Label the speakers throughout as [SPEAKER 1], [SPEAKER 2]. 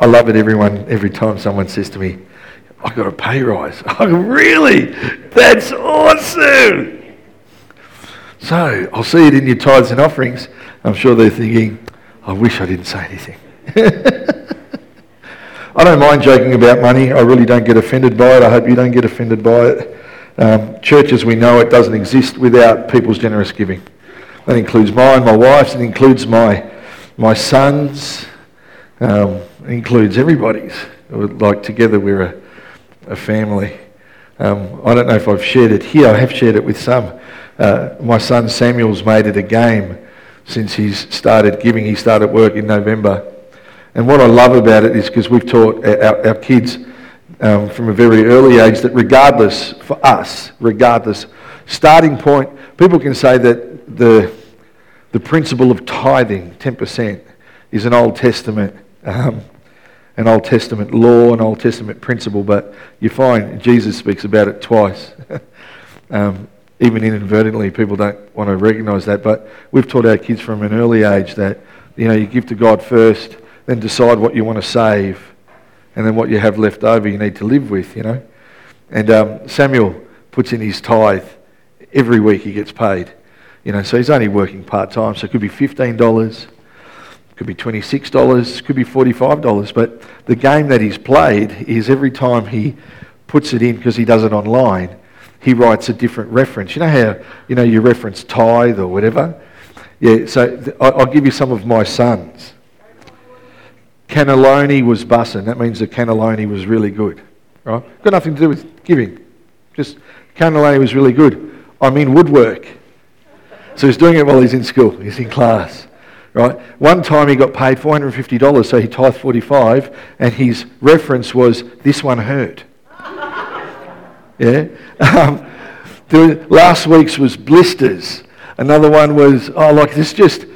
[SPEAKER 1] I love it everyone, every time someone says to me, I got a pay rise. Oh, really? That's awesome. So I'll see it in your tithes and offerings. I'm sure they're thinking, I wish I didn't say anything. I don't mind joking about money. I really don't get offended by it. I hope you don't get offended by it. Um, church as we know it doesn't exist without people's generous giving. That includes mine, my wife's, it includes my, my son's, um, includes everybody's. Like together we're a, a family. Um, I don't know if I've shared it here. I have shared it with some. Uh, my son Samuel's made it a game since he's started giving. He started work in November. And what I love about it is because we've taught our, our kids um, from a very early age that regardless, for us, regardless, starting point, people can say that the, the principle of tithing, 10%, is an Old Testament, um, an Old Testament law, an Old Testament principle, but you find Jesus speaks about it twice. um, even inadvertently, people don't want to recognize that, but we've taught our kids from an early age that, you know, you give to God first, then decide what you want to save, and then what you have left over you need to live with, you know. And um, Samuel puts in his tithe every week he gets paid, you know, so he's only working part time, so it could be $15, could be $26, could be $45, but the game that he's played is every time he puts it in, because he does it online, he writes a different reference. You know how, you know, you reference tithe or whatever? Yeah, so th- I'll give you some of my sons. Cannelloni was bussin'. That means the cannelloni was really good. Right? Got nothing to do with giving. Just cannelloni was really good. I mean woodwork. So he's doing it while he's in school. He's in class. Right? One time he got paid $450, so he tithed 45, and his reference was, this one hurt. yeah? Um, the, last week's was blisters. Another one was, oh, like this just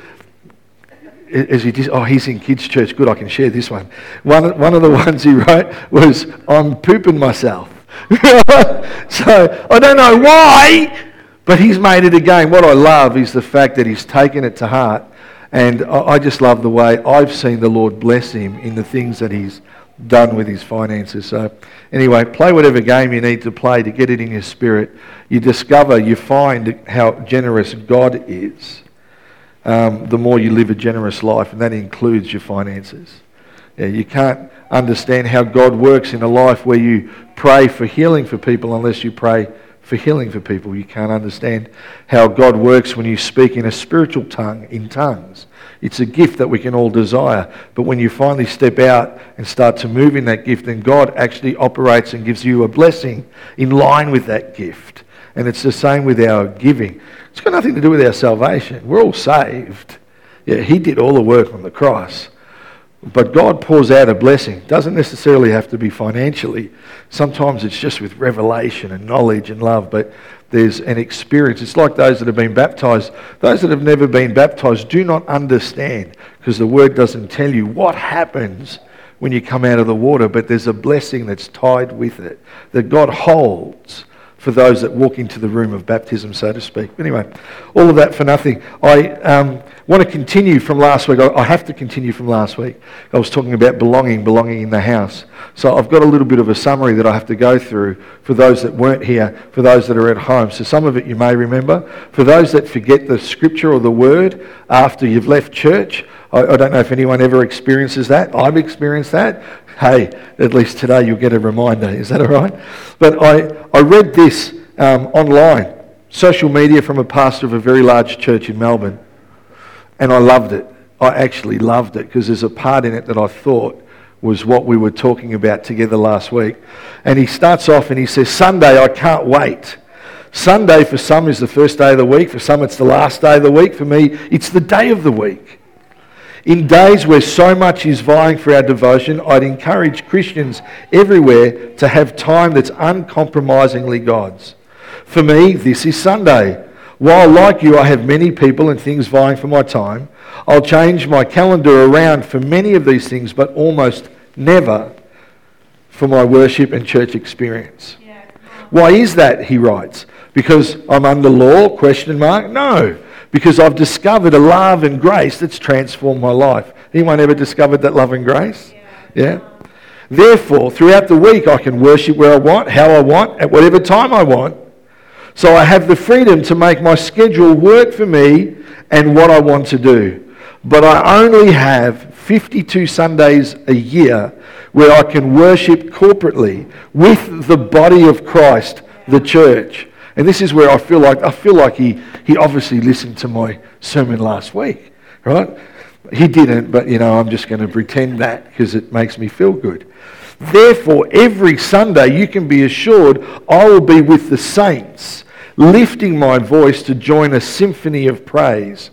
[SPEAKER 1] as he did, oh, he's in kids' church. Good, I can share this one. One, one of the ones he wrote was, I'm pooping myself. so I don't know why, but he's made it a game. What I love is the fact that he's taken it to heart. And I just love the way I've seen the Lord bless him in the things that he's done with his finances. So, anyway, play whatever game you need to play to get it in your spirit. You discover, you find how generous God is um, the more you live a generous life, and that includes your finances. Yeah, you can't understand how God works in a life where you pray for healing for people unless you pray for healing for people. You can't understand how God works when you speak in a spiritual tongue, in tongues. It's a gift that we can all desire. But when you finally step out and start to move in that gift, then God actually operates and gives you a blessing in line with that gift. And it's the same with our giving. It's got nothing to do with our salvation. We're all saved. Yeah, He did all the work on the cross. But God pours out a blessing. Doesn't necessarily have to be financially. Sometimes it's just with revelation and knowledge and love. But there's an experience. It's like those that have been baptized. Those that have never been baptized do not understand because the word doesn't tell you what happens when you come out of the water, but there's a blessing that's tied with it that God holds for those that walk into the room of baptism, so to speak. Anyway, all of that for nothing. I um, want to continue from last week. I have to continue from last week. I was talking about belonging, belonging in the house. So I've got a little bit of a summary that I have to go through for those that weren't here, for those that are at home. So some of it you may remember. For those that forget the scripture or the word after you've left church, I, I don't know if anyone ever experiences that. I've experienced that hey, at least today you'll get a reminder. Is that all right? But I, I read this um, online, social media from a pastor of a very large church in Melbourne, and I loved it. I actually loved it because there's a part in it that I thought was what we were talking about together last week. And he starts off and he says, Sunday, I can't wait. Sunday for some is the first day of the week. For some, it's the last day of the week. For me, it's the day of the week. In days where so much is vying for our devotion, I'd encourage Christians everywhere to have time that's uncompromisingly God's. For me, this is Sunday. While, like you, I have many people and things vying for my time, I'll change my calendar around for many of these things, but almost never for my worship and church experience. Yeah. Why is that, he writes? Because I'm under law? Question mark. No because I've discovered a love and grace that's transformed my life. Anyone ever discovered that love and grace? Yeah? Therefore, throughout the week, I can worship where I want, how I want, at whatever time I want. So I have the freedom to make my schedule work for me and what I want to do. But I only have 52 Sundays a year where I can worship corporately with the body of Christ, the church. And this is where I feel like I feel like he, he obviously listened to my sermon last week, right? He didn't, but you know, I'm just going to pretend that because it makes me feel good. Therefore, every Sunday you can be assured I will be with the saints, lifting my voice to join a symphony of praise.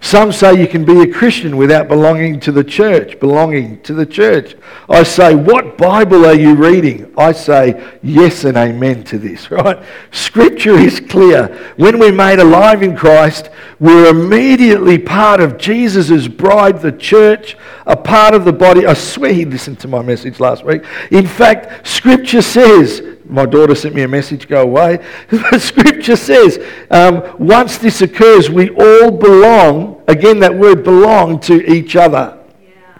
[SPEAKER 1] Some say you can be a Christian without belonging to the church, belonging to the church. I say, what Bible are you reading? I say, yes and amen to this, right? Scripture is clear. When we're made alive in Christ, we're immediately part of Jesus' bride, the church, a part of the body. I swear he listened to my message last week. In fact, Scripture says, my daughter sent me a message, go away. Scripture says, um, once this occurs, we all belong, again, that word belong to each other. Yeah.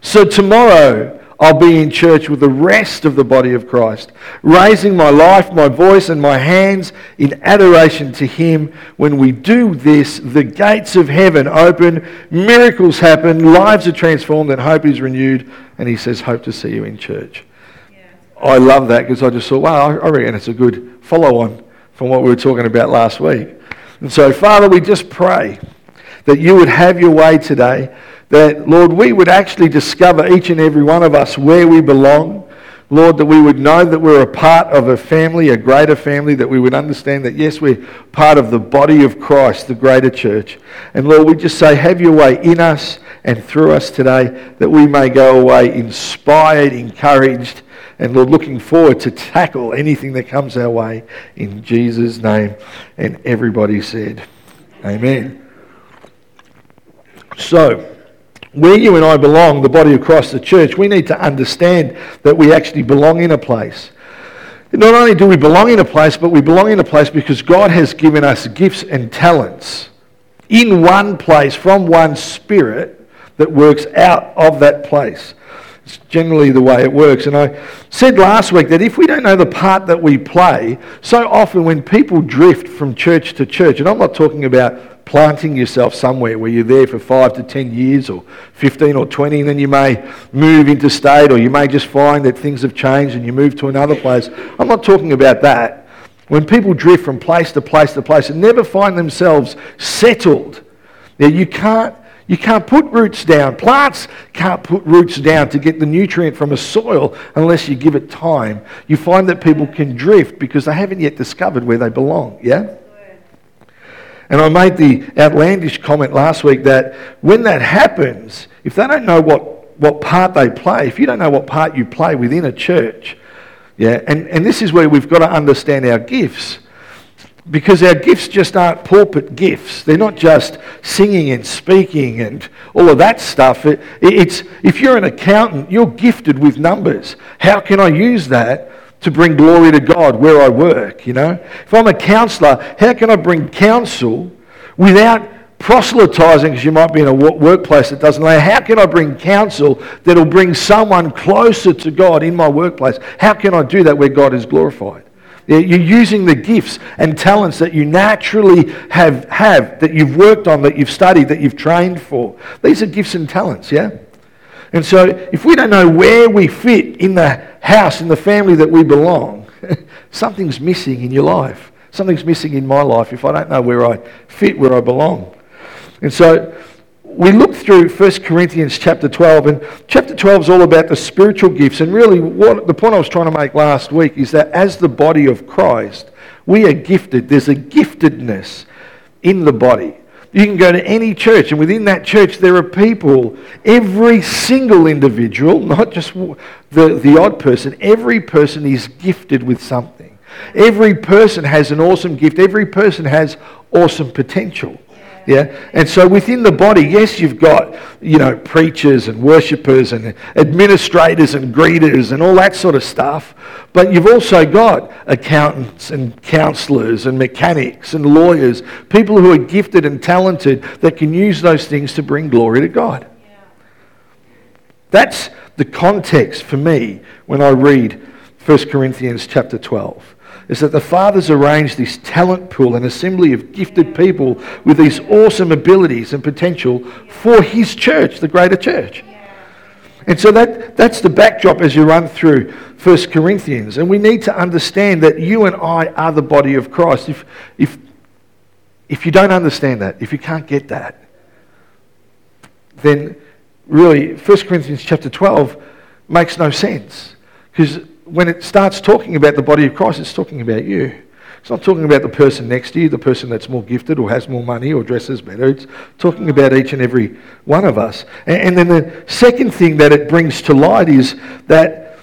[SPEAKER 1] So tomorrow, I'll be in church with the rest of the body of Christ, raising my life, my voice, and my hands in adoration to Him. When we do this, the gates of heaven open, miracles happen, lives are transformed, and hope is renewed. And He says, Hope to see you in church. I love that because I just thought, wow, I reckon it's a good follow on from what we were talking about last week. And so, Father, we just pray that you would have your way today, that, Lord, we would actually discover each and every one of us where we belong. Lord, that we would know that we're a part of a family, a greater family, that we would understand that, yes, we're part of the body of Christ, the greater church. And Lord, we just say, have your way in us and through us today, that we may go away inspired, encouraged, and Lord, looking forward to tackle anything that comes our way in Jesus' name. And everybody said, Amen. So, where you and I belong, the body of Christ, the church, we need to understand that we actually belong in a place. Not only do we belong in a place, but we belong in a place because God has given us gifts and talents in one place from one spirit that works out of that place. It's generally the way it works. And I said last week that if we don't know the part that we play, so often when people drift from church to church, and I'm not talking about planting yourself somewhere where you're there for five to ten years or 15 or 20, and then you may move interstate or you may just find that things have changed and you move to another place. I'm not talking about that. When people drift from place to place to place and never find themselves settled, you can't you can't put roots down. Plants can't put roots down to get the nutrient from a soil unless you give it time. You find that people can drift because they haven't yet discovered where they belong. Yeah? And I made the outlandish comment last week that when that happens, if they don't know what, what part they play, if you don't know what part you play within a church, yeah, and, and this is where we've got to understand our gifts because our gifts just aren't pulpit gifts. They're not just singing and speaking and all of that stuff. It, it's, if you're an accountant, you're gifted with numbers. How can I use that to bring glory to God where I work? You know, if I'm a counselor, how can I bring counsel without proselytizing because you might be in a workplace that doesn't allow. How can I bring counsel that'll bring someone closer to God in my workplace? How can I do that where God is glorified? You're using the gifts and talents that you naturally have, have, that you've worked on, that you've studied, that you've trained for. These are gifts and talents, yeah? And so if we don't know where we fit in the house, in the family that we belong, something's missing in your life. Something's missing in my life if I don't know where I fit, where I belong. And so we look through 1 Corinthians chapter 12, and chapter 12 is all about the spiritual gifts. And really, what the point I was trying to make last week is that as the body of Christ, we are gifted. There's a giftedness in the body. You can go to any church, and within that church, there are people, every single individual, not just the, the odd person, every person is gifted with something. Every person has an awesome gift, every person has awesome potential. Yeah? And so within the body, yes, you've got, you know, preachers and worshippers and administrators and greeters and all that sort of stuff. But you've also got accountants and counselors and mechanics and lawyers, people who are gifted and talented that can use those things to bring glory to God. That's the context for me when I read 1 Corinthians chapter 12 is that the Father's arranged this talent pool, an assembly of gifted people with these awesome abilities and potential for His church, the greater church. And so that, that's the backdrop as you run through 1 Corinthians. And we need to understand that you and I are the body of Christ. If, if, if you don't understand that, if you can't get that, then really 1 Corinthians chapter 12 makes no sense. Because when it starts talking about the body of Christ, it's talking about you. It's not talking about the person next to you, the person that's more gifted or has more money or dresses better. It's talking about each and every one of us. And, and then the second thing that it brings to light is that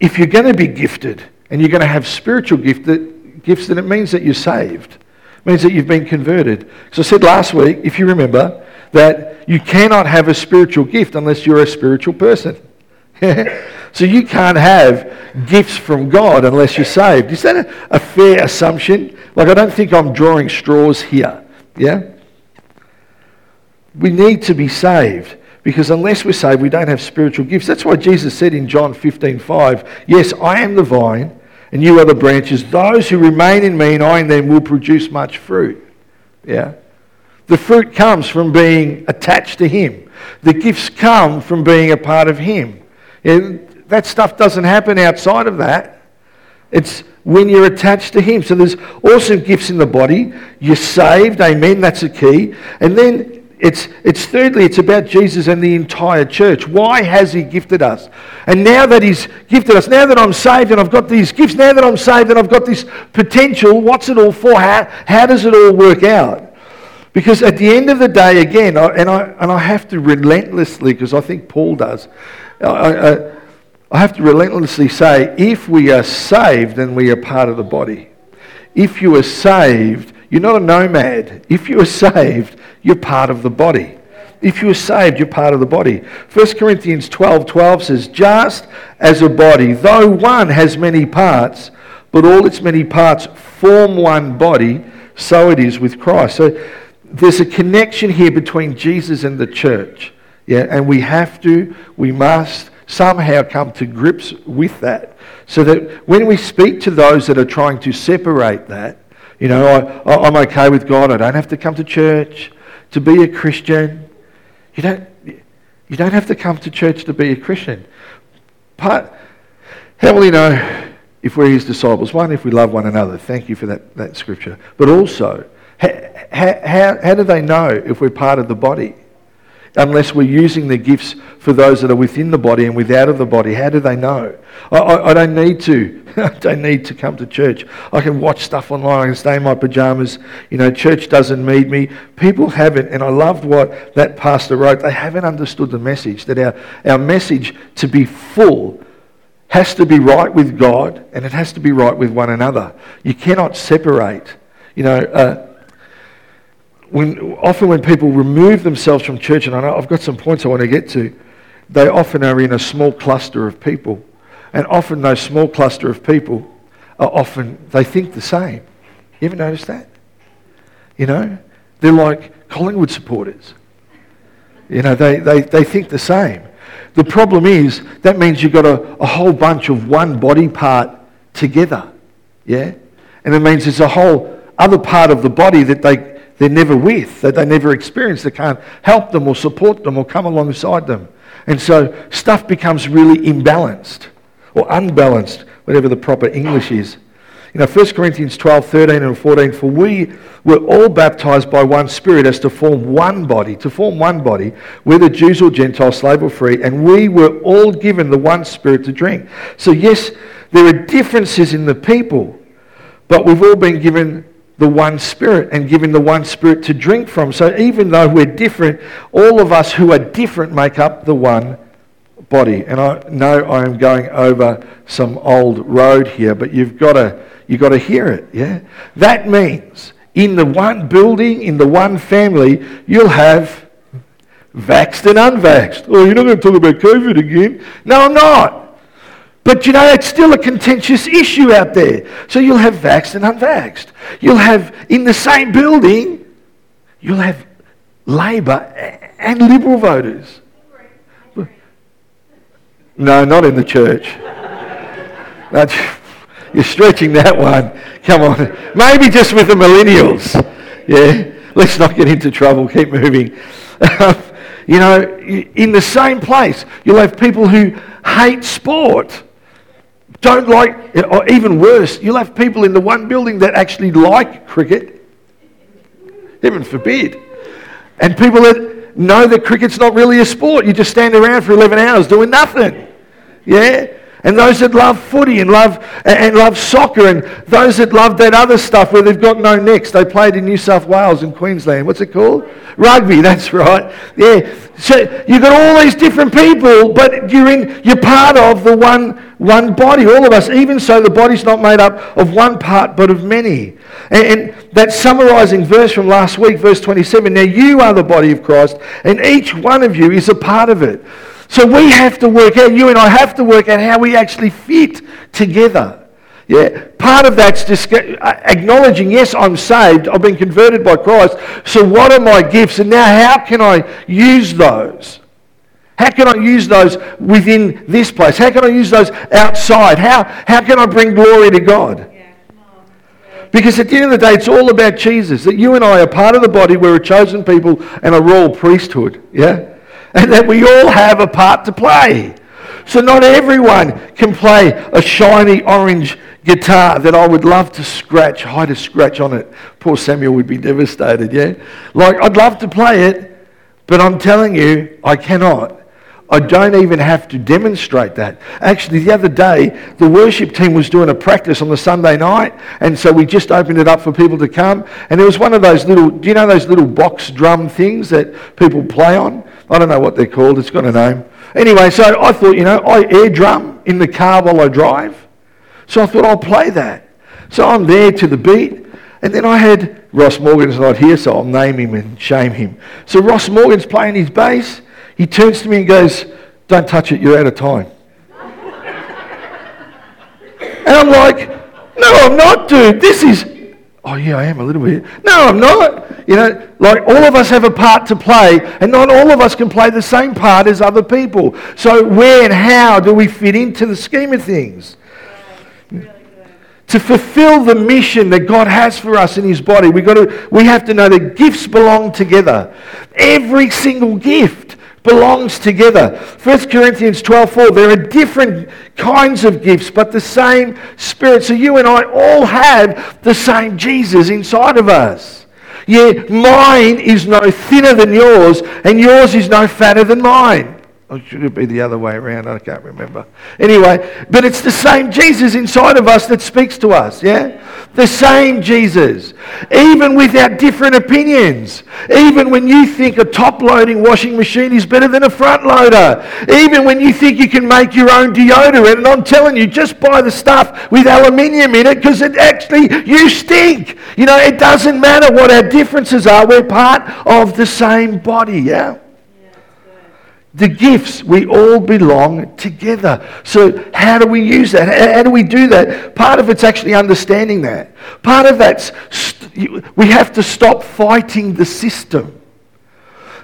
[SPEAKER 1] if you're going to be gifted and you're going to have spiritual gift that, gifts, then it means that you're saved. It means that you've been converted. So I said last week, if you remember, that you cannot have a spiritual gift unless you're a spiritual person. so you can't have gifts from God unless you're saved. Is that a, a, fair assumption? Like, I don't think I'm drawing straws here. Yeah? We need to be saved because unless we're saved, we don't have spiritual gifts. That's why Jesus said in John 15 5, Yes, I am the vine, and you are the branches. Those who remain in me and I in them will produce much fruit. Yeah? The fruit comes from being attached to Him. The gifts come from being a part of Him. That stuff doesn't happen outside of that. It's when you're attached to Him. So there's awesome gifts in the body. You're saved, amen, that's the key. And then it's, it's thirdly, it's about Jesus and the entire church. Why has He gifted us? And now that He's gifted us, now that I'm saved and I've got these gifts, now that I'm saved and I've got this potential, what's it all for? How, how does it all work out? Because at the end of the day, again, and I, and I have to relentlessly, because I think Paul does, I, I, uh, I have to relentlessly say if we are saved, then we are part of the body. If you are saved, you're not a nomad. If you are saved, you're part of the body. If you are saved, you're part of the body. 1 Corinthians 12 12 says, Just as a body, though one has many parts, but all its many parts form one body, so it is with Christ. So there's a connection here between Jesus and the church. Yeah, and we have to, we must somehow come to grips with that. So that when we speak to those that are trying to separate that, you know, I, I'm okay with God, I don't have to come to church to be a Christian. You don't, you don't have to come to church to be a Christian. But how will you know if we're his disciples? One, if we love one another. Thank you for that, that scripture. But also, how, how, how do they know if we're part of the body? Unless we're using the gifts for those that are within the body and without of the body. How do they know? I, I, I don't need to. I don't need to come to church. I can watch stuff online. I can stay in my pajamas. You know, church doesn't need me. People haven't, and I loved what that pastor wrote. They haven't understood the message that our, our message to be full has to be right with God and it has to be right with one another. You cannot separate. You know, uh, when, often when people remove themselves from church, and I know I've got some points I want to get to, they often are in a small cluster of people. And often those small cluster of people are often, they think the same. You ever notice that? You know, they're like Collingwood supporters. You know, they, they, they think the same. The problem is that means you've got a, a whole bunch of one body part together. Yeah? And it means there's a whole other part of the body that they, they're never with, that they never experience, they can't help them or support them or come alongside them. And so stuff becomes really imbalanced or unbalanced, whatever the proper English is. You know, 1 Corinthians 12, 13 and 14, for we were all baptized by one Spirit as to form one body, to form one body, whether Jews or Gentiles, slave or free, and we were all given the one Spirit to drink. So, yes, there are differences in the people, but we've all been given the one Spirit and giving the one Spirit to drink from. So even though we're different, all of us who are different make up the one body. And I know I am going over some old road here, but you've got to you've got to hear it. Yeah, that means in the one building, in the one family, you'll have vaxxed and unvaxxed. Oh, you're not going to talk about COVID again? No, I'm not. But you know, it's still a contentious issue out there. So you'll have vaxxed and unvaxxed. You'll have, in the same building, you'll have Labor and Liberal voters. No, not in the church. That's, you're stretching that one. Come on. Maybe just with the millennials. Yeah. Let's not get into trouble. Keep moving. you know, in the same place, you'll have people who hate sport. Don't like, or even worse, you'll have people in the one building that actually like cricket. Heaven forbid. And people that know that cricket's not really a sport. You just stand around for 11 hours doing nothing. Yeah? And those that love footy and love, and love soccer, and those that love that other stuff where they've got no necks. They played in New South Wales and Queensland. What's it called? Rugby, that's right. Yeah. So you've got all these different people, but you're, in, you're part of the one, one body, all of us. Even so, the body's not made up of one part, but of many. And, and that summarizing verse from last week, verse 27 now you are the body of Christ, and each one of you is a part of it. So we have to work out, you and I have to work out how we actually fit together. Yeah, part of that's just uh, acknowledging, yes, I'm saved, I've been converted by Christ. So, what are my gifts? And now, how can I use those? How can I use those within this place? How can I use those outside? How, how can I bring glory to God? Because at the end of the day, it's all about Jesus. That you and I are part of the body, we're a chosen people and a royal priesthood. Yeah? And that we all have a part to play. So not everyone can play a shiny orange guitar that I would love to scratch, hide a scratch on it. Poor Samuel would be devastated, yeah? Like, I'd love to play it, but I'm telling you, I cannot. I don't even have to demonstrate that. Actually, the other day, the worship team was doing a practice on the Sunday night, and so we just opened it up for people to come. And there was one of those little, do you know those little box drum things that people play on? I don't know what they're called, it's got a name. Anyway, so I thought, you know, I air drum in the car while I drive. So I thought I'll play that. So I'm there to the beat, and then I had Ross Morgan's not here, so I'll name him and shame him. So Ross Morgan's playing his bass. He turns to me and goes, Don't touch it, you're out of time. and I'm like, No, I'm not, dude. This is Oh, yeah, I am a little bit. No, I'm not. You know, like all of us have a part to play, and not all of us can play the same part as other people. So, where and how do we fit into the scheme of things? to fulfill the mission that God has for us in His body, We've got to, we have to know that gifts belong together. Every single gift belongs together. 1 Corinthians 12:4 there are different kinds of gifts but the same spirit. So you and I all have the same Jesus inside of us. Yet mine is no thinner than yours and yours is no fatter than mine. Oh, or should it be the other way around? I can't remember. Anyway, but it's the same Jesus inside of us that speaks to us, yeah? The same Jesus. Even with our different opinions. Even when you think a top loading washing machine is better than a front loader. Even when you think you can make your own deodorant. And I'm telling you, just buy the stuff with aluminium in it because it actually, you stink. You know, it doesn't matter what our differences are. We're part of the same body, yeah? The gifts, we all belong together. So, how do we use that? How do we do that? Part of it's actually understanding that. Part of that's st- we have to stop fighting the system.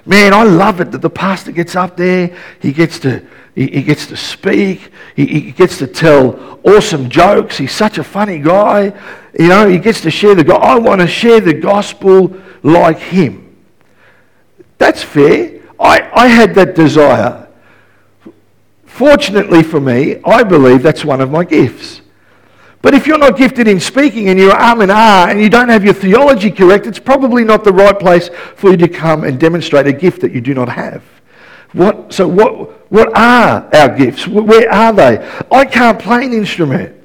[SPEAKER 1] Man, I love it that the pastor gets up there, he gets to, he, he gets to speak, he, he gets to tell awesome jokes. He's such a funny guy. You know, he gets to share the gospel. I want to share the gospel like him. That's fair. I, I had that desire. Fortunately for me, I believe that's one of my gifts. But if you're not gifted in speaking and you're um and ah and you don't have your theology correct, it's probably not the right place for you to come and demonstrate a gift that you do not have. What, so what, what are our gifts? Where are they? I can't play an instrument.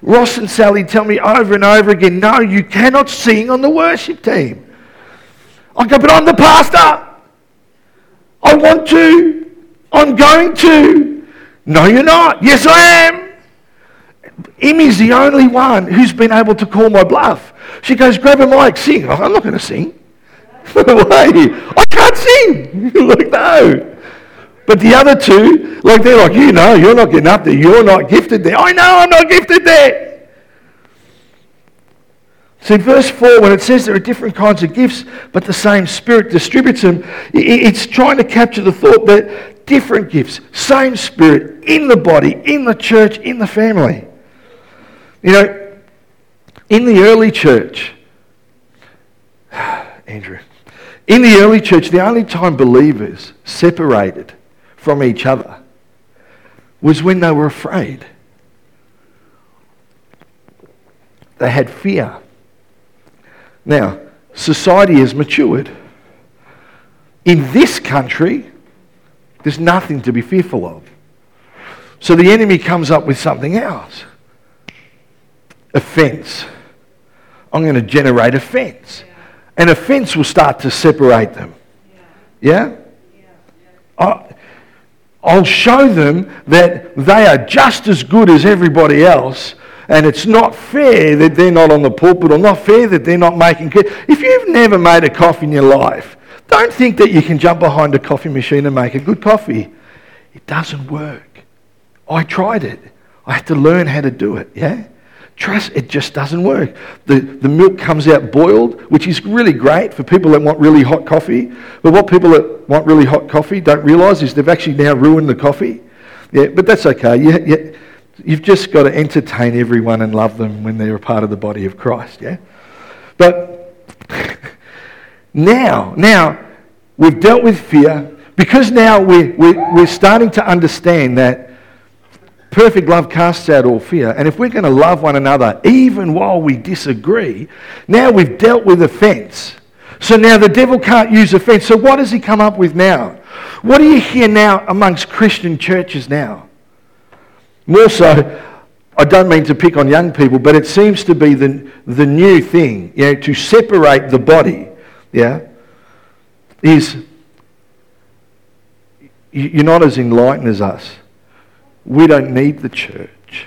[SPEAKER 1] Ross and Sally tell me over and over again, no, you cannot sing on the worship team. I go, but I'm the pastor. I want to. I'm going to. No, you're not. Yes, I am. Emmy's the only one who's been able to call my bluff. She goes, grab a mic, sing. I'm not going to sing. Why? I can't sing. like, no. But the other two, like they're like, you know, you're not getting up there. You're not gifted there. I know I'm not gifted there. See, verse 4, when it says there are different kinds of gifts, but the same Spirit distributes them, it's trying to capture the thought that different gifts, same spirit in the body, in the church, in the family. You know, in the early church, Andrew, in the early church, the only time believers separated from each other was when they were afraid. They had fear. Now, society has matured. In this country, there's nothing to be fearful of. So the enemy comes up with something else offense. I'm going to generate offense. And offense will start to separate them. Yeah? I'll show them that they are just as good as everybody else, and it's not fair that they're not on the pulpit or not fair that they're not making. If you've never made a coffee in your life, don't think that you can jump behind a coffee machine and make a good coffee. It doesn't work. I tried it. I had to learn how to do it, yeah? Trust, it just doesn't work. The, the milk comes out boiled, which is really great for people that want really hot coffee. But what people that want really hot coffee don't realise is they've actually now ruined the coffee. Yeah, but that's okay. You, you, you've just got to entertain everyone and love them when they're a part of the body of Christ, yeah? But now, now, we've dealt with fear because now we're, we're, we're starting to understand that Perfect love casts out all fear. And if we're going to love one another, even while we disagree, now we've dealt with offense. So now the devil can't use offense. So what does he come up with now? What do you hear now amongst Christian churches now? More so, I don't mean to pick on young people, but it seems to be the, the new thing, you know, to separate the body, yeah, is you're not as enlightened as us. We don't need the church.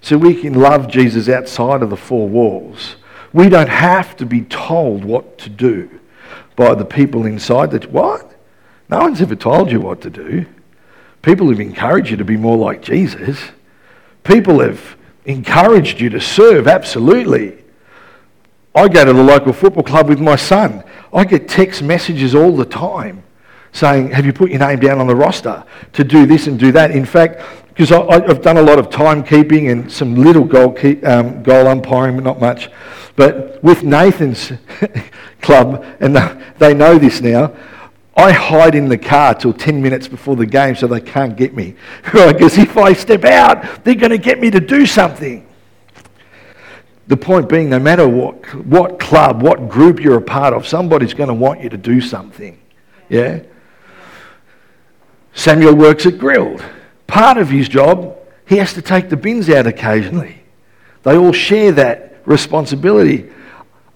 [SPEAKER 1] So we can love Jesus outside of the four walls. We don't have to be told what to do by the people inside the what? No one's ever told you what to do. People have encouraged you to be more like Jesus. People have encouraged you to serve, absolutely. I go to the local football club with my son. I get text messages all the time saying, Have you put your name down on the roster to do this and do that? In fact, because I've done a lot of timekeeping and some little goal, keep, um, goal umpiring, but not much. But with Nathan's club, and they know this now, I hide in the car till 10 minutes before the game so they can't get me. Because if I step out, they're going to get me to do something. The point being, no matter what, what club, what group you're a part of, somebody's going to want you to do something. Yeah? Samuel works at Grill'd part of his job, he has to take the bins out occasionally. They all share that responsibility.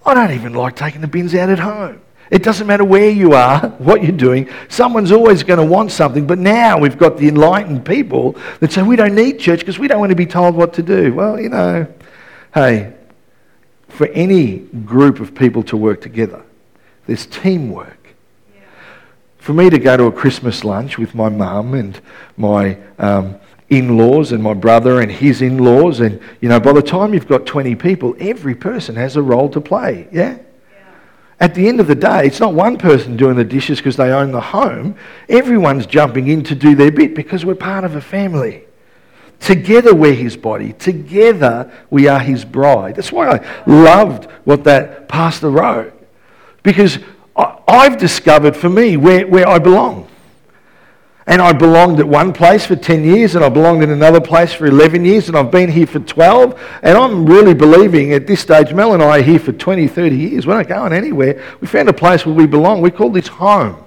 [SPEAKER 1] I don't even like taking the bins out at home. It doesn't matter where you are, what you're doing, someone's always going to want something. But now we've got the enlightened people that say we don't need church because we don't want to be told what to do. Well, you know, hey, for any group of people to work together, there's teamwork for me to go to a Christmas lunch with my mum and my um, in laws and my brother and his in laws, and you know, by the time you've got 20 people, every person has a role to play, yeah? At the end of the day, it's not one person doing the dishes because they own the home. Everyone's jumping in to do their bit because we're part of a family. Together we're his body. Together we are his bride. That's why I loved what that pastor wrote. Because I've discovered for me where, where I belong. And I belonged at one place for 10 years, and I belonged in another place for 11 years, and I've been here for 12. And I'm really believing at this stage, Mel and I are here for 20, 30 years. We're not going anywhere. We found a place where we belong. We call this home.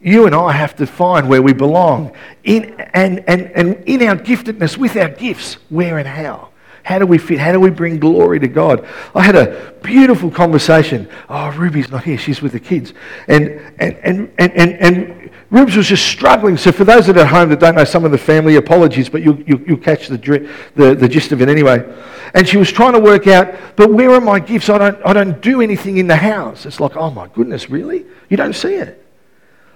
[SPEAKER 1] You and I have to find where we belong in, and, and, and in our giftedness, with our gifts, where and how. How do we fit? How do we bring glory to God? I had a beautiful conversation. Oh, Ruby's not here. She's with the kids. And, and, and, and, and, and was just struggling. So for those that are at home that don't know some of the family, apologies, but you'll, you'll, you'll catch the, the, the gist of it anyway. And she was trying to work out, but where are my gifts? I don't, I don't do anything in the house. It's like, oh my goodness, really? You don't see it.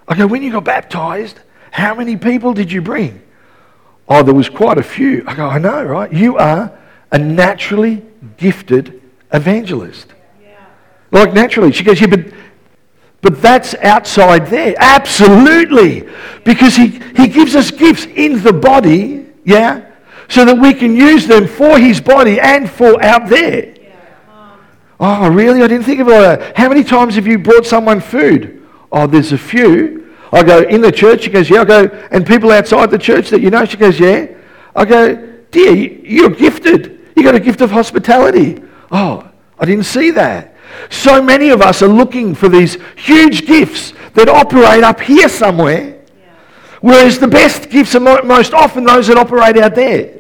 [SPEAKER 1] I go, when you got baptized, how many people did you bring? Oh, there was quite a few. I go, I know, right? You are a naturally gifted evangelist. Yeah. Like naturally. She goes, yeah, but, But that's outside there. Absolutely. Because he, he gives us gifts in the body, yeah, so that we can use them for his body and for out there. Oh, really? I didn't think of that. How many times have you brought someone food? Oh, there's a few. I go, in the church? She goes, yeah. I go, and people outside the church that you know? She goes, yeah. I go, dear, you're gifted. You got a gift of hospitality. Oh, I didn't see that. So many of us are looking for these huge gifts that operate up here somewhere, whereas the best gifts are most often those that operate out there.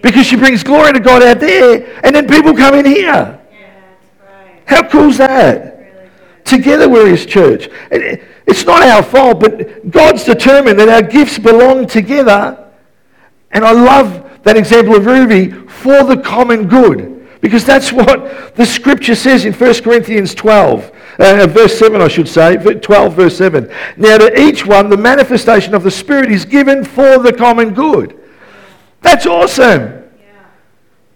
[SPEAKER 1] Because she brings glory to God out there, and then people come in here. How cool is that? Together we're his church. It's not our fault, but God's determined that our gifts belong together. And I love that example of Ruby for the common good. Because that's what the scripture says in 1 Corinthians 12, uh, verse 7, I should say, 12, verse 7. Now, to each one, the manifestation of the Spirit is given for the common good. That's awesome.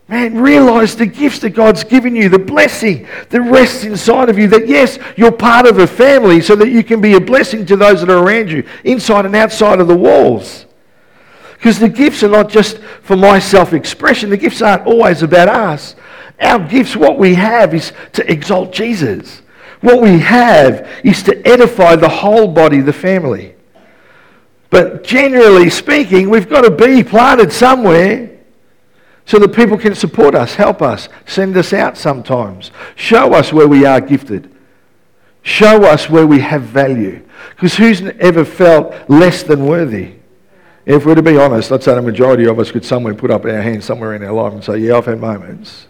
[SPEAKER 1] Man, realize the gifts that God's given you, the blessing that rests inside of you. That, yes, you're part of a family so that you can be a blessing to those that are around you, inside and outside of the walls. Because the gifts are not just for my self expression, the gifts aren't always about us. Our gifts, what we have, is to exalt Jesus. What we have is to edify the whole body, the family. But generally speaking, we've got to be planted somewhere so that people can support us, help us, send us out sometimes, show us where we are gifted, show us where we have value. Because who's ever felt less than worthy? If we're to be honest, I'd say the majority of us could somewhere put up our hands somewhere in our life and say, Yeah, I've had moments.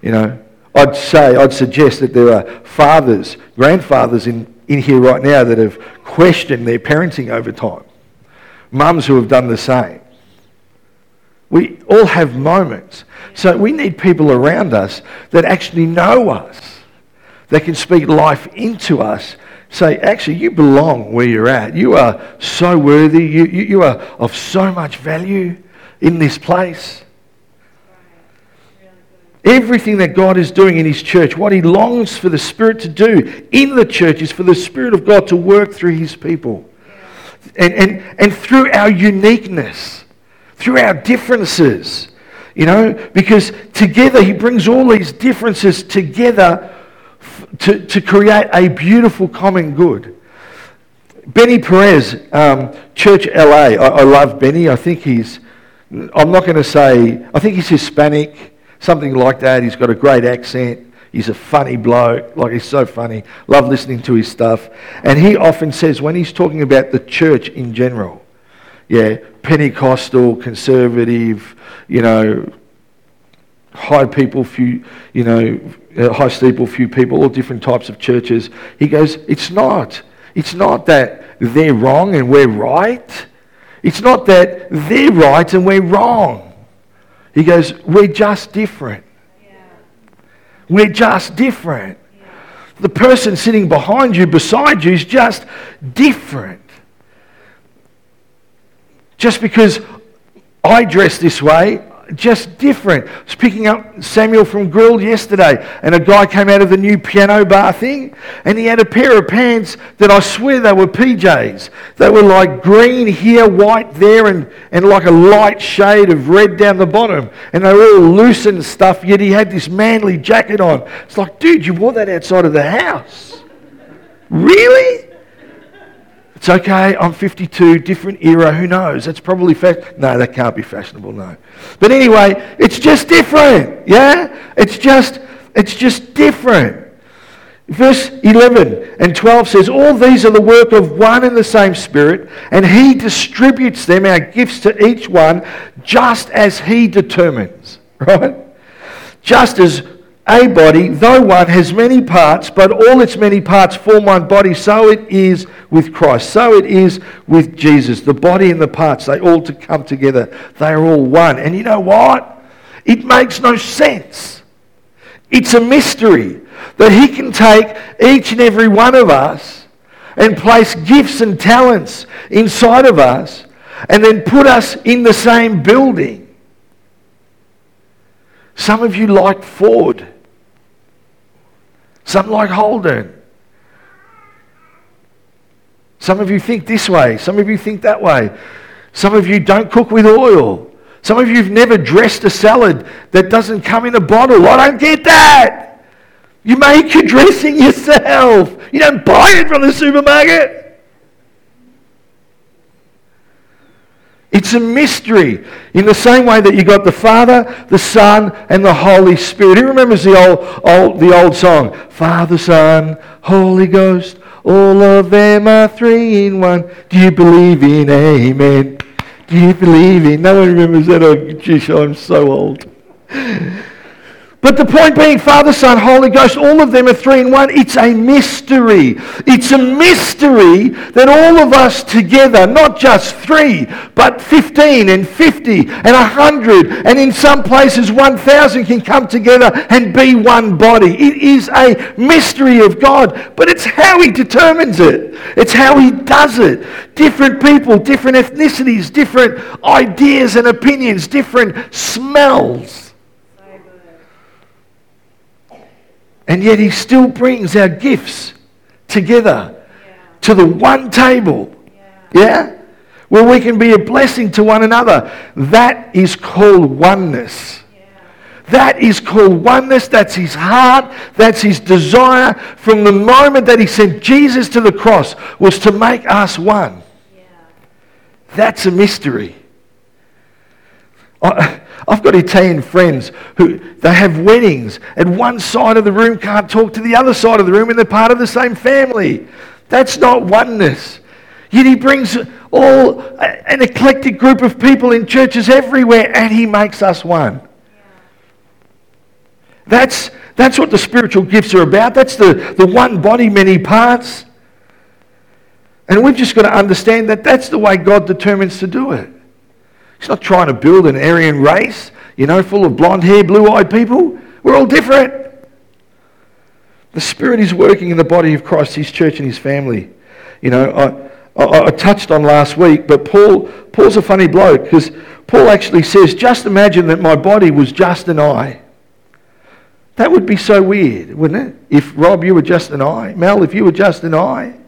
[SPEAKER 1] You know, I'd say, I'd suggest that there are fathers, grandfathers in, in here right now that have questioned their parenting over time. Mums who have done the same. We all have moments. So we need people around us that actually know us, that can speak life into us. Say, actually, you belong where you're at. You are so worthy. You, you, you are of so much value in this place. Everything that God is doing in His church, what He longs for the Spirit to do in the church is for the Spirit of God to work through His people. And, and, and through our uniqueness through our differences. You know, because together he brings all these differences together to, to create a beautiful common good. Benny Perez, um, Church LA. I, I love Benny. I think he's, I'm not going to say, I think he's Hispanic, something like that. He's got a great accent. He's a funny bloke. Like, he's so funny. Love listening to his stuff. And he often says, when he's talking about the church in general, yeah, Pentecostal, conservative, you know, high people, few, you know, uh, high steeple, few people, all different types of churches. He goes, it's not. It's not that they're wrong and we're right. It's not that they're right and we're wrong. He goes, we're just different. Yeah. We're just different. Yeah. The person sitting behind you, beside you, is just different. Just because I dress this way, just different. I was picking up Samuel from Grill yesterday, and a guy came out of the new piano bar thing, and he had a pair of pants that I swear they were PJs. They were like green here, white there, and, and like a light shade of red down the bottom. And they were all loose and stuff, yet he had this manly jacket on. It's like, dude, you wore that outside of the house. Really? It's okay, I'm 52, different era, who knows? That's probably fashion. No, that can't be fashionable, no. But anyway, it's just different, yeah? It's just, it's just different. Verse 11 and 12 says, All these are the work of one and the same Spirit, and He distributes them, our gifts, to each one, just as He determines, right? Just as a body, though one, has many parts, but all its many parts form one body, so it is with Christ. So it is with Jesus. The body and the parts, they all to come together. They are all one. And you know what? It makes no sense. It's a mystery that He can take each and every one of us and place gifts and talents inside of us and then put us in the same building. Some of you like Ford. Something like Holden. Some of you think this way. Some of you think that way. Some of you don't cook with oil. Some of you have never dressed a salad that doesn't come in a bottle. I don't get that. You make your dressing yourself. You don't buy it from the supermarket. It's a mystery. In the same way that you got the Father, the Son, and the Holy Spirit. Who remembers the old, old, the old song? Father, Son, Holy Ghost, all of them are three in one. Do you believe in Amen? Do you believe in? No one remembers that. Oh, geez, I'm so old. But the point being, Father, Son, Holy Ghost, all of them are three in one. It's a mystery. It's a mystery that all of us together, not just three, but 15 and 50 and 100, and in some places 1,000 can come together and be one body. It is a mystery of God, but it's how He determines it. It's how He does it. Different people, different ethnicities, different ideas and opinions, different smells. And yet he still brings our gifts together yeah. to the one table. Yeah. yeah? Where we can be a blessing to one another. That is called oneness. Yeah. That is called oneness. That's his heart. That's his desire. From the moment that he sent Jesus to the cross was to make us one. That's a mystery. I, I've got Italian friends who they have weddings and one side of the room can't talk to the other side of the room and they're part of the same family. That's not oneness. Yet he brings all an eclectic group of people in churches everywhere and he makes us one. That's, that's what the spiritual gifts are about. That's the, the one body, many parts. And we've just got to understand that that's the way God determines to do it. He's not trying to build an Aryan race, you know, full of blonde hair, blue eyed people. We're all different. The Spirit is working in the body of Christ, His church, and His family. You know, I, I, I touched on last week, but Paul, Paul's a funny bloke because Paul actually says, just imagine that my body was just an eye. That would be so weird, wouldn't it? If Rob, you were just an eye. Mel, if you were just an eye.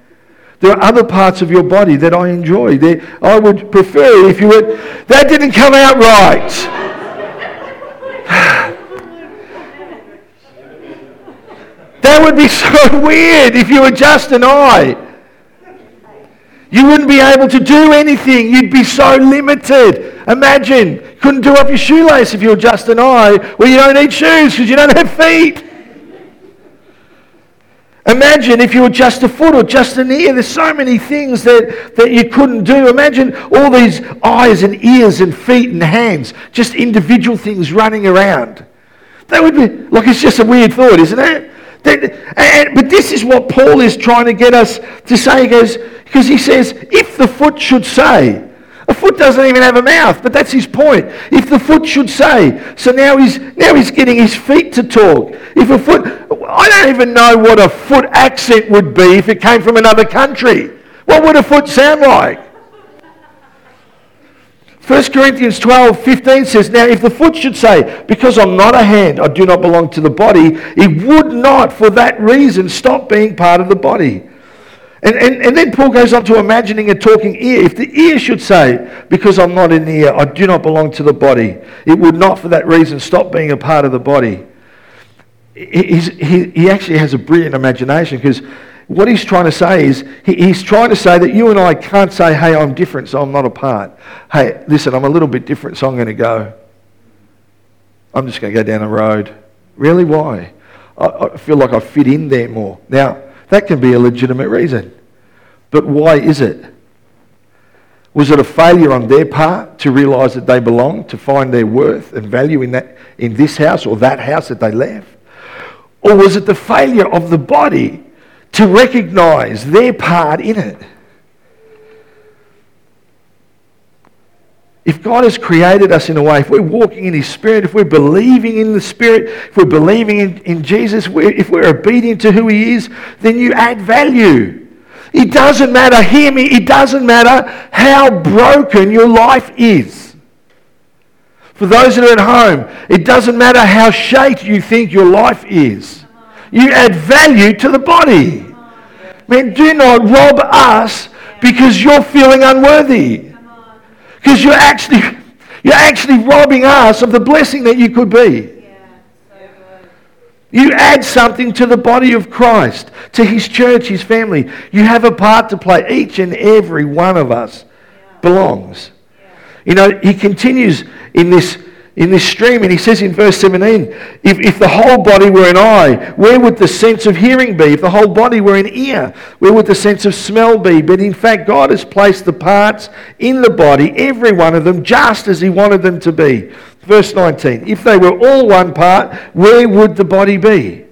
[SPEAKER 1] There are other parts of your body that I enjoy. There, I would prefer if you would. That didn't come out right. that would be so weird if you were just an eye. You wouldn't be able to do anything. You'd be so limited. Imagine, couldn't do up your shoelace if you were just an eye. Well, you don't need shoes because you don't have feet. Imagine if you were just a foot or just an ear. There's so many things that, that you couldn't do. Imagine all these eyes and ears and feet and hands, just individual things running around. That would be, like, it's just a weird thought, isn't it? That, and, but this is what Paul is trying to get us to say. He goes, because he says, if the foot should say, a foot doesn't even have a mouth, but that's his point. If the foot should say, so now he's now he's getting his feet to talk. If a foot, I don't even know what a foot accent would be if it came from another country. What would a foot sound like? 1 Corinthians 12, 15 says, Now if the foot should say, Because I'm not a hand, I do not belong to the body, it would not for that reason stop being part of the body. And, and, and then Paul goes on to imagining a talking ear. If the ear should say, Because I'm not in the ear, I do not belong to the body, it would not for that reason stop being a part of the body. He's, he, he actually has a brilliant imagination because what he's trying to say is he, he's trying to say that you and I can't say, Hey, I'm different, so I'm not a part. Hey, listen, I'm a little bit different, so I'm going to go. I'm just going to go down the road. Really? Why? I, I feel like I fit in there more. Now, that can be a legitimate reason. But why is it? Was it a failure on their part to realize that they belong, to find their worth and value in, that, in this house or that house that they left? Or was it the failure of the body to recognize their part in it? If God has created us in a way, if we're walking in His Spirit, if we're believing in the Spirit, if we're believing in, in Jesus, if we're obedient to who He is, then you add value. It doesn't matter, hear me, it doesn't matter how broken your life is. For those that are at home, it doesn't matter how shaped you think your life is. You add value to the body. Man, do not rob us because you're feeling unworthy. Because you're actually, you're actually robbing us of the blessing that you could be. You add something to the body of Christ, to his church, his family. You have a part to play. Each and every one of us belongs. You know, he continues in this in this stream. And he says in verse 17, if, if the whole body were an eye, where would the sense of hearing be? If the whole body were an ear, where would the sense of smell be? But in fact, God has placed the parts in the body, every one of them, just as he wanted them to be. Verse 19, if they were all one part, where would the body be?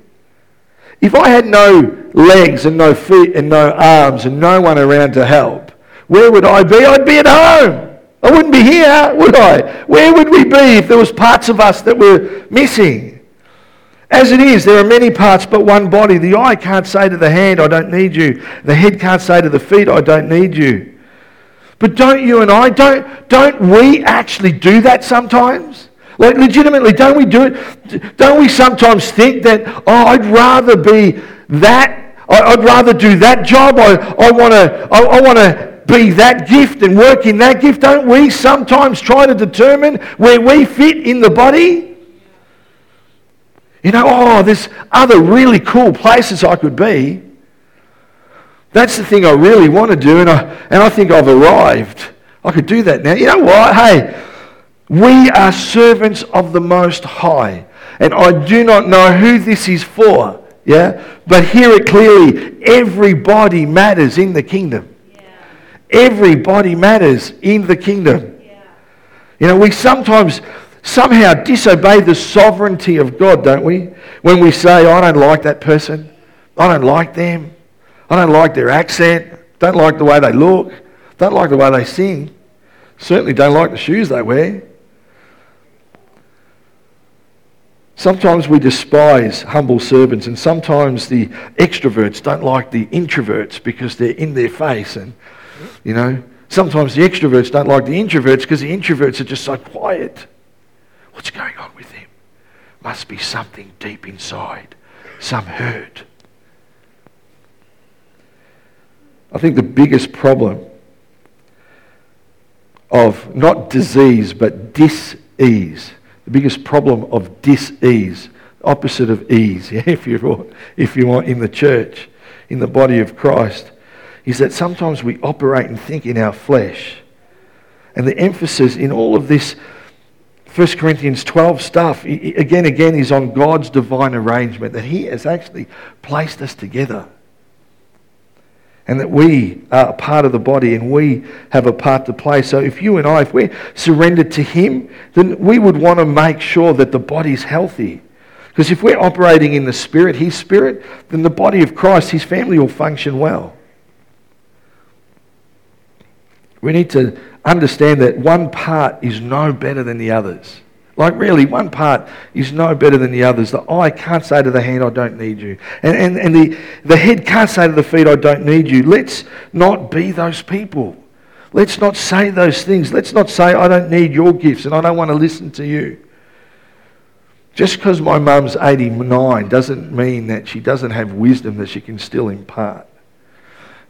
[SPEAKER 1] If I had no legs and no feet and no arms and no one around to help, where would I be? I'd be at home. I wouldn't be here, would I? Where would we be if there was parts of us that were missing? As it is, there are many parts but one body. The eye can't say to the hand, I don't need you. The head can't say to the feet, I don't need you. But don't you and I, don't, don't we actually do that sometimes? Like, legitimately, don't we do it? Don't we sometimes think that, oh, I'd rather be that I'd rather do that job. I, I want to I, I wanna be that gift and work in that gift, don't we sometimes try to determine where we fit in the body? You know, oh, there's other really cool places I could be. That's the thing I really want to do, and I, and I think I've arrived. I could do that now. You know what? Hey, we are servants of the Most High, and I do not know who this is for, yeah? But hear it clearly everybody matters in the kingdom. Everybody matters in the kingdom. Yeah. You know, we sometimes somehow disobey the sovereignty of God, don't we? When we say, I don't like that person, I don't like them, I don't like their accent, don't like the way they look, don't like the way they sing, certainly don't like the shoes they wear. Sometimes we despise humble servants, and sometimes the extroverts don't like the introverts because they're in their face and you know, sometimes the extroverts don't like the introverts because the introverts are just so quiet. What's going on with them? Must be something deep inside, some hurt. I think the biggest problem of not disease but dis-ease, the biggest problem of dis-ease, opposite of ease, yeah, if you want, if you want in the church, in the body of Christ, is that sometimes we operate and think in our flesh. And the emphasis in all of this 1 Corinthians 12 stuff, again, again, is on God's divine arrangement, that He has actually placed us together. And that we are a part of the body and we have a part to play. So if you and I, if we're surrendered to Him, then we would want to make sure that the body's healthy. Because if we're operating in the Spirit, His Spirit, then the body of Christ, His family will function well. We need to understand that one part is no better than the others. Like, really, one part is no better than the others. The eye can't say to the hand, I don't need you. And, and, and the, the head can't say to the feet, I don't need you. Let's not be those people. Let's not say those things. Let's not say, I don't need your gifts and I don't want to listen to you. Just because my mum's 89 doesn't mean that she doesn't have wisdom that she can still impart.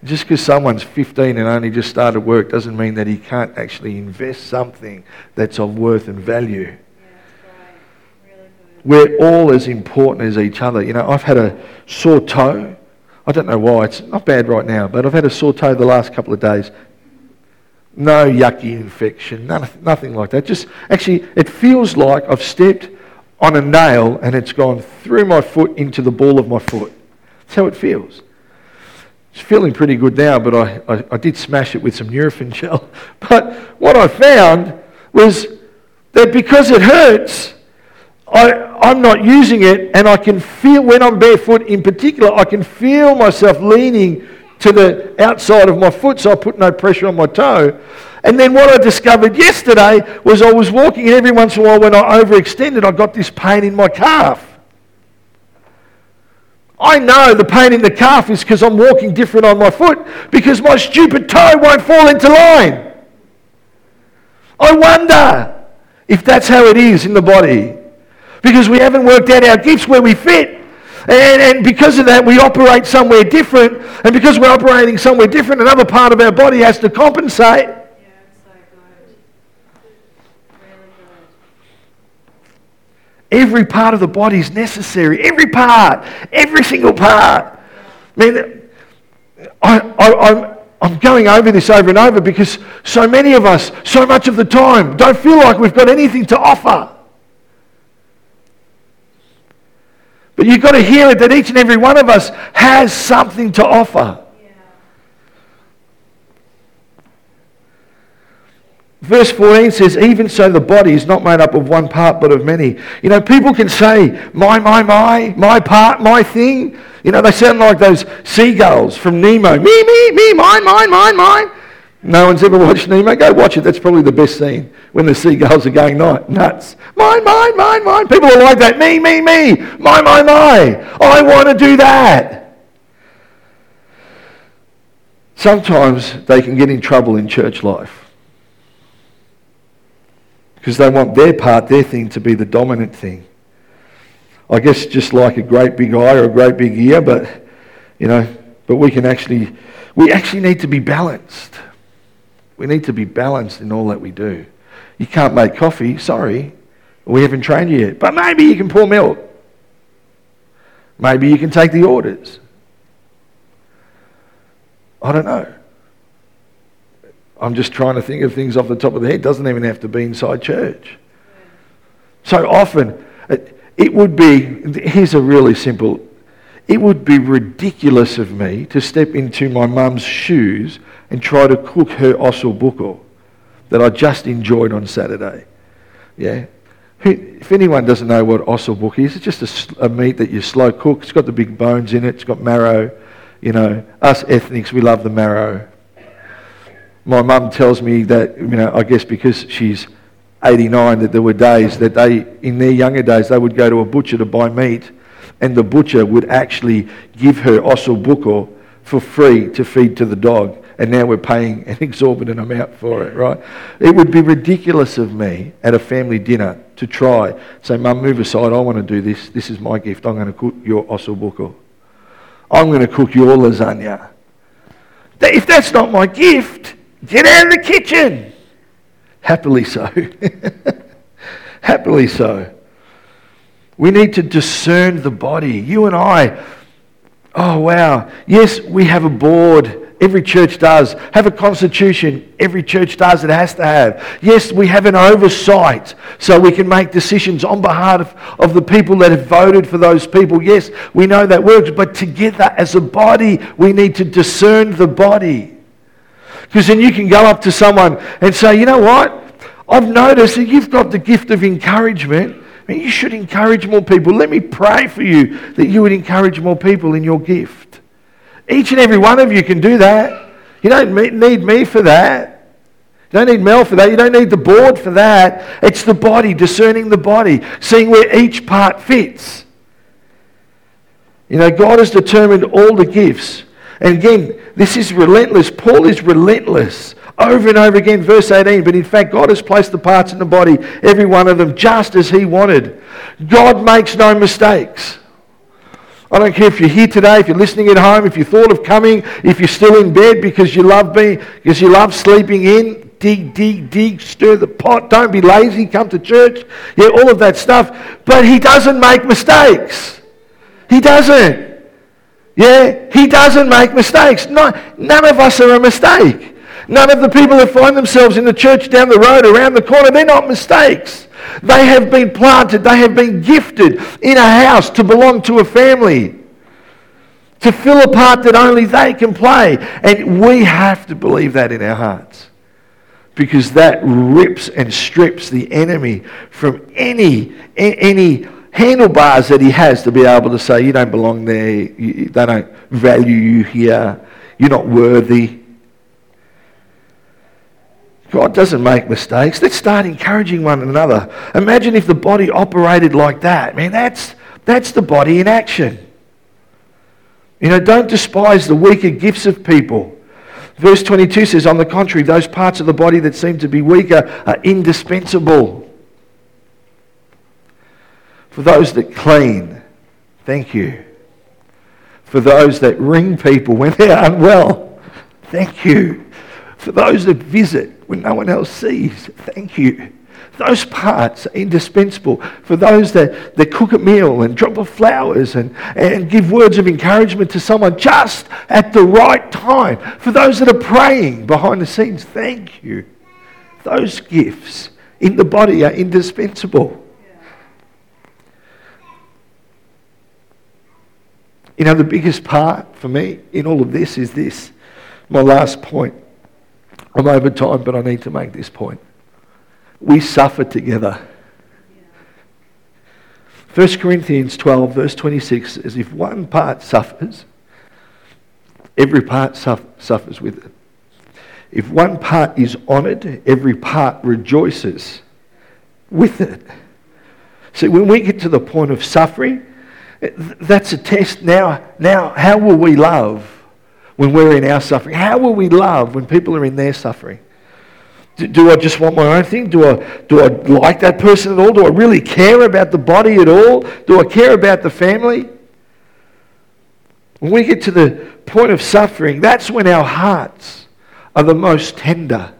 [SPEAKER 1] Just because someone's 15 and only just started work doesn't mean that he can't actually invest something that's of worth and value. We're all as important as each other. You know, I've had a sore toe. I don't know why. It's not bad right now, but I've had a sore toe the last couple of days. No yucky infection, none, nothing like that. Just actually, it feels like I've stepped on a nail and it's gone through my foot into the ball of my foot. That's how it feels. It's feeling pretty good now, but I, I, I did smash it with some Nurofen gel. But what I found was that because it hurts, I, I'm not using it, and I can feel, when I'm barefoot in particular, I can feel myself leaning to the outside of my foot, so I put no pressure on my toe. And then what I discovered yesterday was I was walking, and every once in a while, when I overextended, I got this pain in my calf. I know the pain in the calf is because I'm walking different on my foot because my stupid toe won't fall into line. I wonder if that's how it is in the body because we haven't worked out our gifts where we fit. And, and because of that, we operate somewhere different. And because we're operating somewhere different, another part of our body has to compensate. Every part of the body is necessary. Every part. Every single part. I mean, I, I, I'm, I'm going over this over and over because so many of us, so much of the time, don't feel like we've got anything to offer. But you've got to hear it that each and every one of us has something to offer. Verse 14 says, Even so, the body is not made up of one part, but of many. You know, people can say, My, my, my, my part, my thing. You know, they sound like those seagulls from Nemo. Me, me, me, mine, mine, mine, mine. No one's ever watched Nemo. Go watch it. That's probably the best scene when the seagulls are going nuts. Mine, mine, mine, mine. People are like that. Me, me, me. My, my, my. I want to do that. Sometimes they can get in trouble in church life because they want their part, their thing, to be the dominant thing. I guess just like a great big eye or a great big ear, but you know, but we can actually, we actually need to be balanced. We need to be balanced in all that we do. You can't make coffee, sorry, we haven't trained you yet. But maybe you can pour milk. Maybe you can take the orders. I don't know. I'm just trying to think of things off the top of the head. It doesn't even have to be inside church. So often, it, would be, here's a really simple, it would be ridiculous of me to step into my mum's shoes and try to cook her ossobuco that I just enjoyed on Saturday. Yeah? If anyone doesn't know what ossobuco is, it's just a, a meat that you slow cook. It's got the big bones in it. It's got marrow. You know, us ethnics, we love the marrow my mum tells me that, you know, I guess because she's 89, that there were days that they, in their younger days, they would go to a butcher to buy meat, and the butcher would actually give her ossobuco for free to feed to the dog. And now we're paying an exorbitant amount for it, right? It would be ridiculous of me at a family dinner to try, say, Mum, move aside, I want to do this. This is my gift. I'm going to cook your ossobuco. I'm going to cook your lasagna. If that's not my gift, Get out of the kitchen. Happily so. Happily so. We need to discern the body. You and I, oh wow. Yes, we have a board. Every church does. Have a constitution. Every church does. It has to have. Yes, we have an oversight so we can make decisions on behalf of, of the people that have voted for those people. Yes, we know that works. But together as a body, we need to discern the body. Because then you can go up to someone and say, you know what? I've noticed that you've got the gift of encouragement. I mean, you should encourage more people. Let me pray for you that you would encourage more people in your gift. Each and every one of you can do that. You don't need me for that. You don't need Mel for that. You don't need the board for that. It's the body, discerning the body, seeing where each part fits. You know, God has determined all the gifts. And again, this is relentless. Paul is relentless over and over again. Verse 18, but in fact, God has placed the parts in the body, every one of them, just as He wanted. God makes no mistakes. I don't care if you're here today, if you're listening at home, if you thought of coming, if you're still in bed because you love being, because you love sleeping in, dig, dig, dig, stir the pot, don't be lazy, come to church. Yeah, all of that stuff. But he doesn't make mistakes. He doesn't. Yeah, he doesn't make mistakes. No, none of us are a mistake. None of the people that find themselves in the church down the road, around the corner, they're not mistakes. They have been planted, they have been gifted in a house to belong to a family, to fill a part that only they can play. And we have to believe that in our hearts because that rips and strips the enemy from any, any handlebars that he has to be able to say, you don't belong there, you, they don't value you here, you're not worthy. God doesn't make mistakes. Let's start encouraging one another. Imagine if the body operated like that. Man, that's, that's the body in action. You know, don't despise the weaker gifts of people. Verse 22 says, on the contrary, those parts of the body that seem to be weaker are indispensable for those that clean. Thank you. For those that ring people when they're unwell, thank you. For those that visit when no one else sees, thank you. Those parts are indispensable for those that, that cook a meal and drop off flowers and, and give words of encouragement to someone just at the right time. For those that are praying behind the scenes, thank you. Those gifts in the body are indispensable. You know, the biggest part for me in all of this is this. My last point. I'm over time, but I need to make this point we suffer together. 1 Corinthians 12, verse 26 says, If one part suffers, every part suffers with it. If one part is honoured, every part rejoices with it. See, when we get to the point of suffering, that's a test. Now, now, how will we love when we're in our suffering? How will we love when people are in their suffering? Do, I just want my own thing? Do I, do I like that person at all? Do I really care about the body at all? Do I care about the family? When we get to the point of suffering, that's when our hearts are the most tender.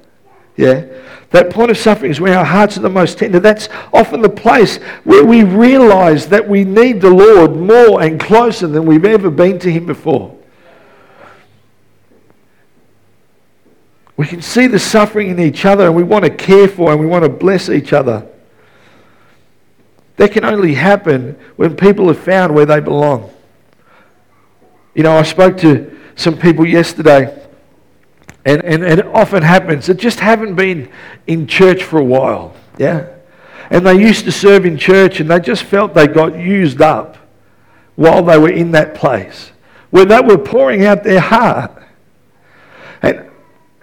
[SPEAKER 1] Yeah? That point of suffering is where our hearts are the most tender. That's often the place where we realize that we need the Lord more and closer than we've ever been to Him before. We can see the suffering in each other and we want to care for and we want to bless each other. That can only happen when people have found where they belong. You know, I spoke to some people yesterday, and, and, and it often happens that just haven't been in church for a while. Yeah? And they used to serve in church and they just felt they got used up while they were in that place where they were pouring out their heart. And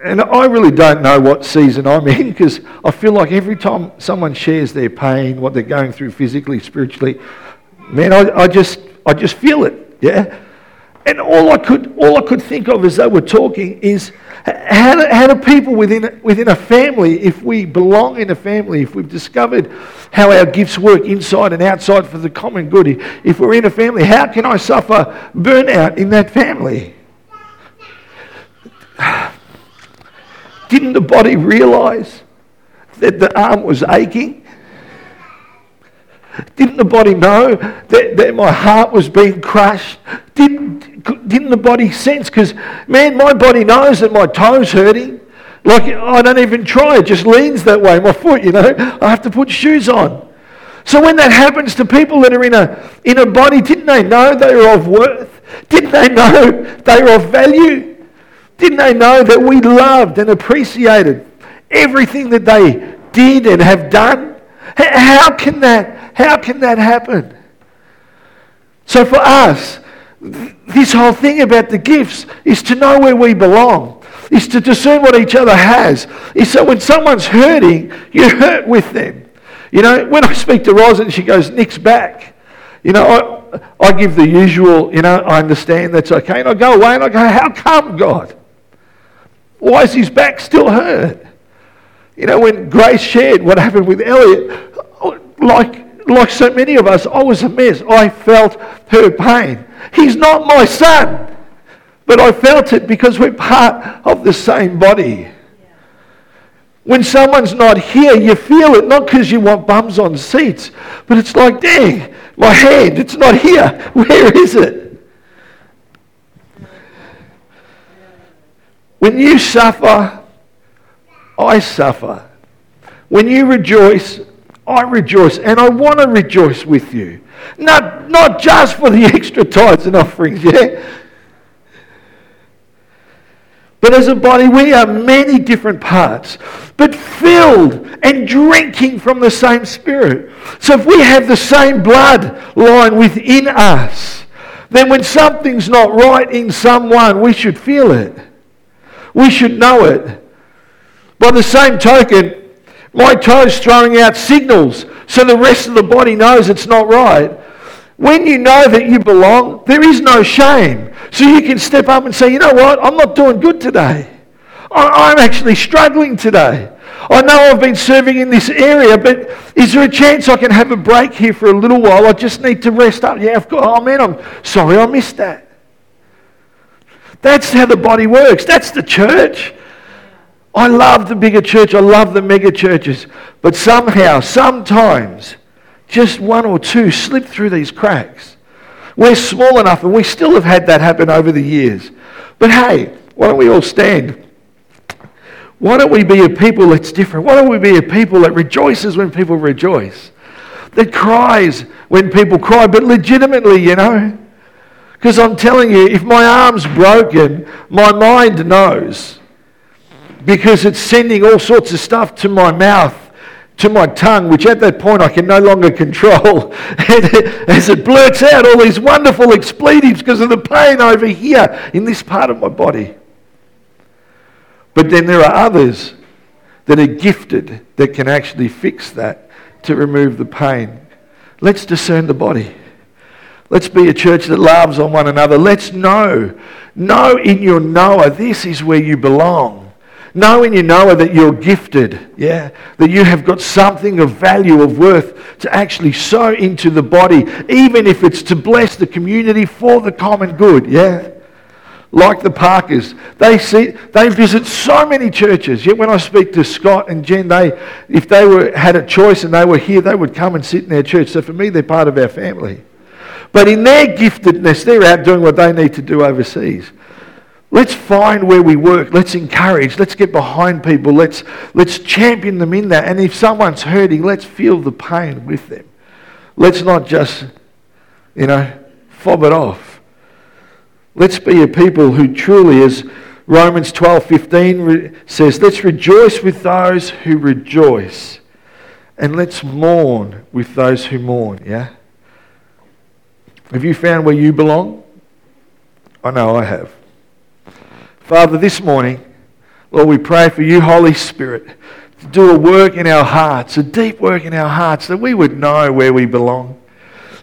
[SPEAKER 1] and I really don't know what season I'm in because I feel like every time someone shares their pain, what they're going through physically, spiritually, man, I, I just I just feel it, yeah. And all I could all I could think of as they were talking is how do, how do people within within a family, if we belong in a family, if we've discovered how our gifts work inside and outside for the common good, if we're in a family, how can I suffer burnout in that family? Didn't the body realize that the arm was aching? Didn't the body know that, that my heart was being crushed? Didn't, didn't the body sense? Because, man, my body knows that my toe's hurting. Like, I don't even try, it just leans that way, my foot, you know. I have to put shoes on. So when that happens to people that are in a, in a body, didn't they know they were of worth? Didn't they know they were of value? Didn't they know that we loved and appreciated everything that they did and have done? How can that, how can that happen? So for us, this whole thing about the gifts is to know where we belong, is to discern what each other has. Is so when someone's hurting, you hurt with them. You know, when I speak to Roz and she goes, Nick's back, you know, I, I give the usual, you know, I understand that's okay. And I go away and I go, how come, God? Why is his back still hurt? You know, when Grace shared what happened with Elliot, like, like so many of us, I was a mess. I felt her pain. He's not my son, but I felt it because we're part of the same body. When someone's not here, you feel it, not because you want bums on seats, but it's like, dang, my hand, it's not here. Where is it? When you suffer, I suffer. When you rejoice, I rejoice. And I want to rejoice with you. Not, not just for the extra tithes and offerings, yeah? But as a body, we are many different parts, but filled and drinking from the same Spirit. So if we have the same blood line within us, then when something's not right in someone, we should feel it. We should know it. By the same token, my toe's throwing out signals so the rest of the body knows it's not right. When you know that you belong, there is no shame. So you can step up and say, you know what, I'm not doing good today. I'm actually struggling today. I know I've been serving in this area, but is there a chance I can have a break here for a little while? I just need to rest up. Yeah, of course. Oh man, I'm sorry I missed that. That's how the body works. That's the church. I love the bigger church. I love the mega churches. But somehow, sometimes, just one or two slip through these cracks. We're small enough, and we still have had that happen over the years. But hey, why don't we all stand? Why don't we be a people that's different? Why don't we be a people that rejoices when people rejoice? That cries when people cry, but legitimately, you know? Because I'm telling you, if my arm's broken, my mind knows. Because it's sending all sorts of stuff to my mouth to my tongue, which at that point I can no longer control. As it blurts out all these wonderful expletives because of the pain over here in this part of my body. But then there are others that are gifted that can actually fix that to remove the pain. Let's discern the body. Let's be a church that loves on one another. Let's know. Know in your knower, this is where you belong. Know in your knower that you're gifted, yeah? That you have got something of value, of worth to actually sow into the body, even if it's to bless the community for the common good, yeah? Like the Parkers, they see they visit so many churches. Yet when I speak to Scott and Jen, they if they were had a choice and they were here, they would come and sit in their church. So for me, they're part of our family. But in their giftedness, they're out doing what they need to do overseas. Let's find where we work. Let's encourage. Let's get behind people. Let's, let's champion them in that. And if someone's hurting, let's feel the pain with them. Let's not just, you know, fob it off. Let's be a people who truly, as Romans 12 15 says, let's rejoice with those who rejoice. And let's mourn with those who mourn. Yeah? Have you found where you belong? I know I have. Father, this morning, Lord, we pray for you, Holy Spirit, to do a work in our hearts, a deep work in our hearts, that we would know where we belong.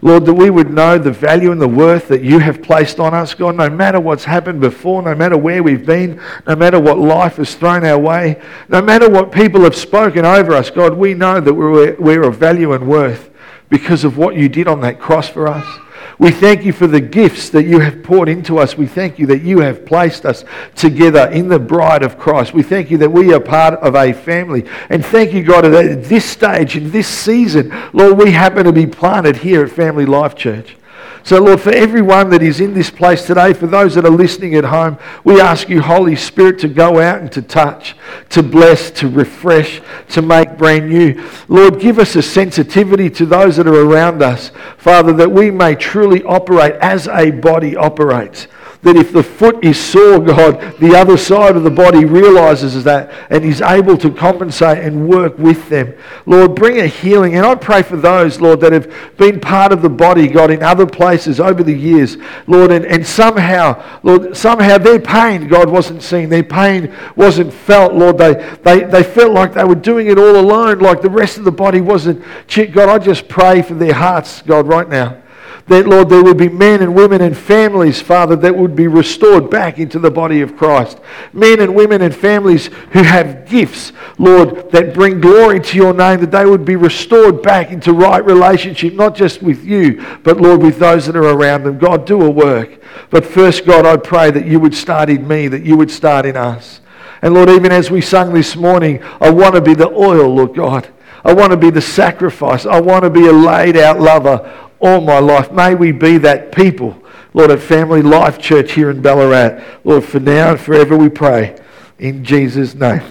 [SPEAKER 1] Lord, that we would know the value and the worth that you have placed on us, God, no matter what's happened before, no matter where we've been, no matter what life has thrown our way, no matter what people have spoken over us, God, we know that we're, we're of value and worth because of what you did on that cross for us. We thank you for the gifts that you have poured into us. We thank you that you have placed us together in the bride of Christ. We thank you that we are part of a family. And thank you, God, that at this stage, in this season, Lord, we happen to be planted here at Family Life Church. So, Lord, for everyone that is in this place today, for those that are listening at home, we ask you, Holy Spirit, to go out and to touch, to bless, to refresh, to make brand new. Lord, give us a sensitivity to those that are around us, Father, that we may truly operate as a body operates that if the foot is sore, God, the other side of the body realizes that and is able to compensate and work with them. Lord, bring a healing. And I pray for those, Lord, that have been part of the body, God, in other places over the years, Lord, and, and somehow, Lord, somehow their pain, God, wasn't seen. Their pain wasn't felt, Lord. They, they, they felt like they were doing it all alone, like the rest of the body wasn't. God, I just pray for their hearts, God, right now. That, Lord, there would be men and women and families, Father, that would be restored back into the body of Christ. Men and women and families who have gifts, Lord, that bring glory to your name, that they would be restored back into right relationship, not just with you, but, Lord, with those that are around them. God, do a work. But first, God, I pray that you would start in me, that you would start in us. And Lord, even as we sung this morning, I want to be the oil, Lord God. I want to be the sacrifice. I want to be a laid out lover all my life. May we be that people, Lord, at Family Life Church here in Ballarat. Lord, for now and forever we pray. In Jesus' name.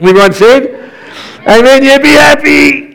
[SPEAKER 1] Everyone said, Amen. You be happy.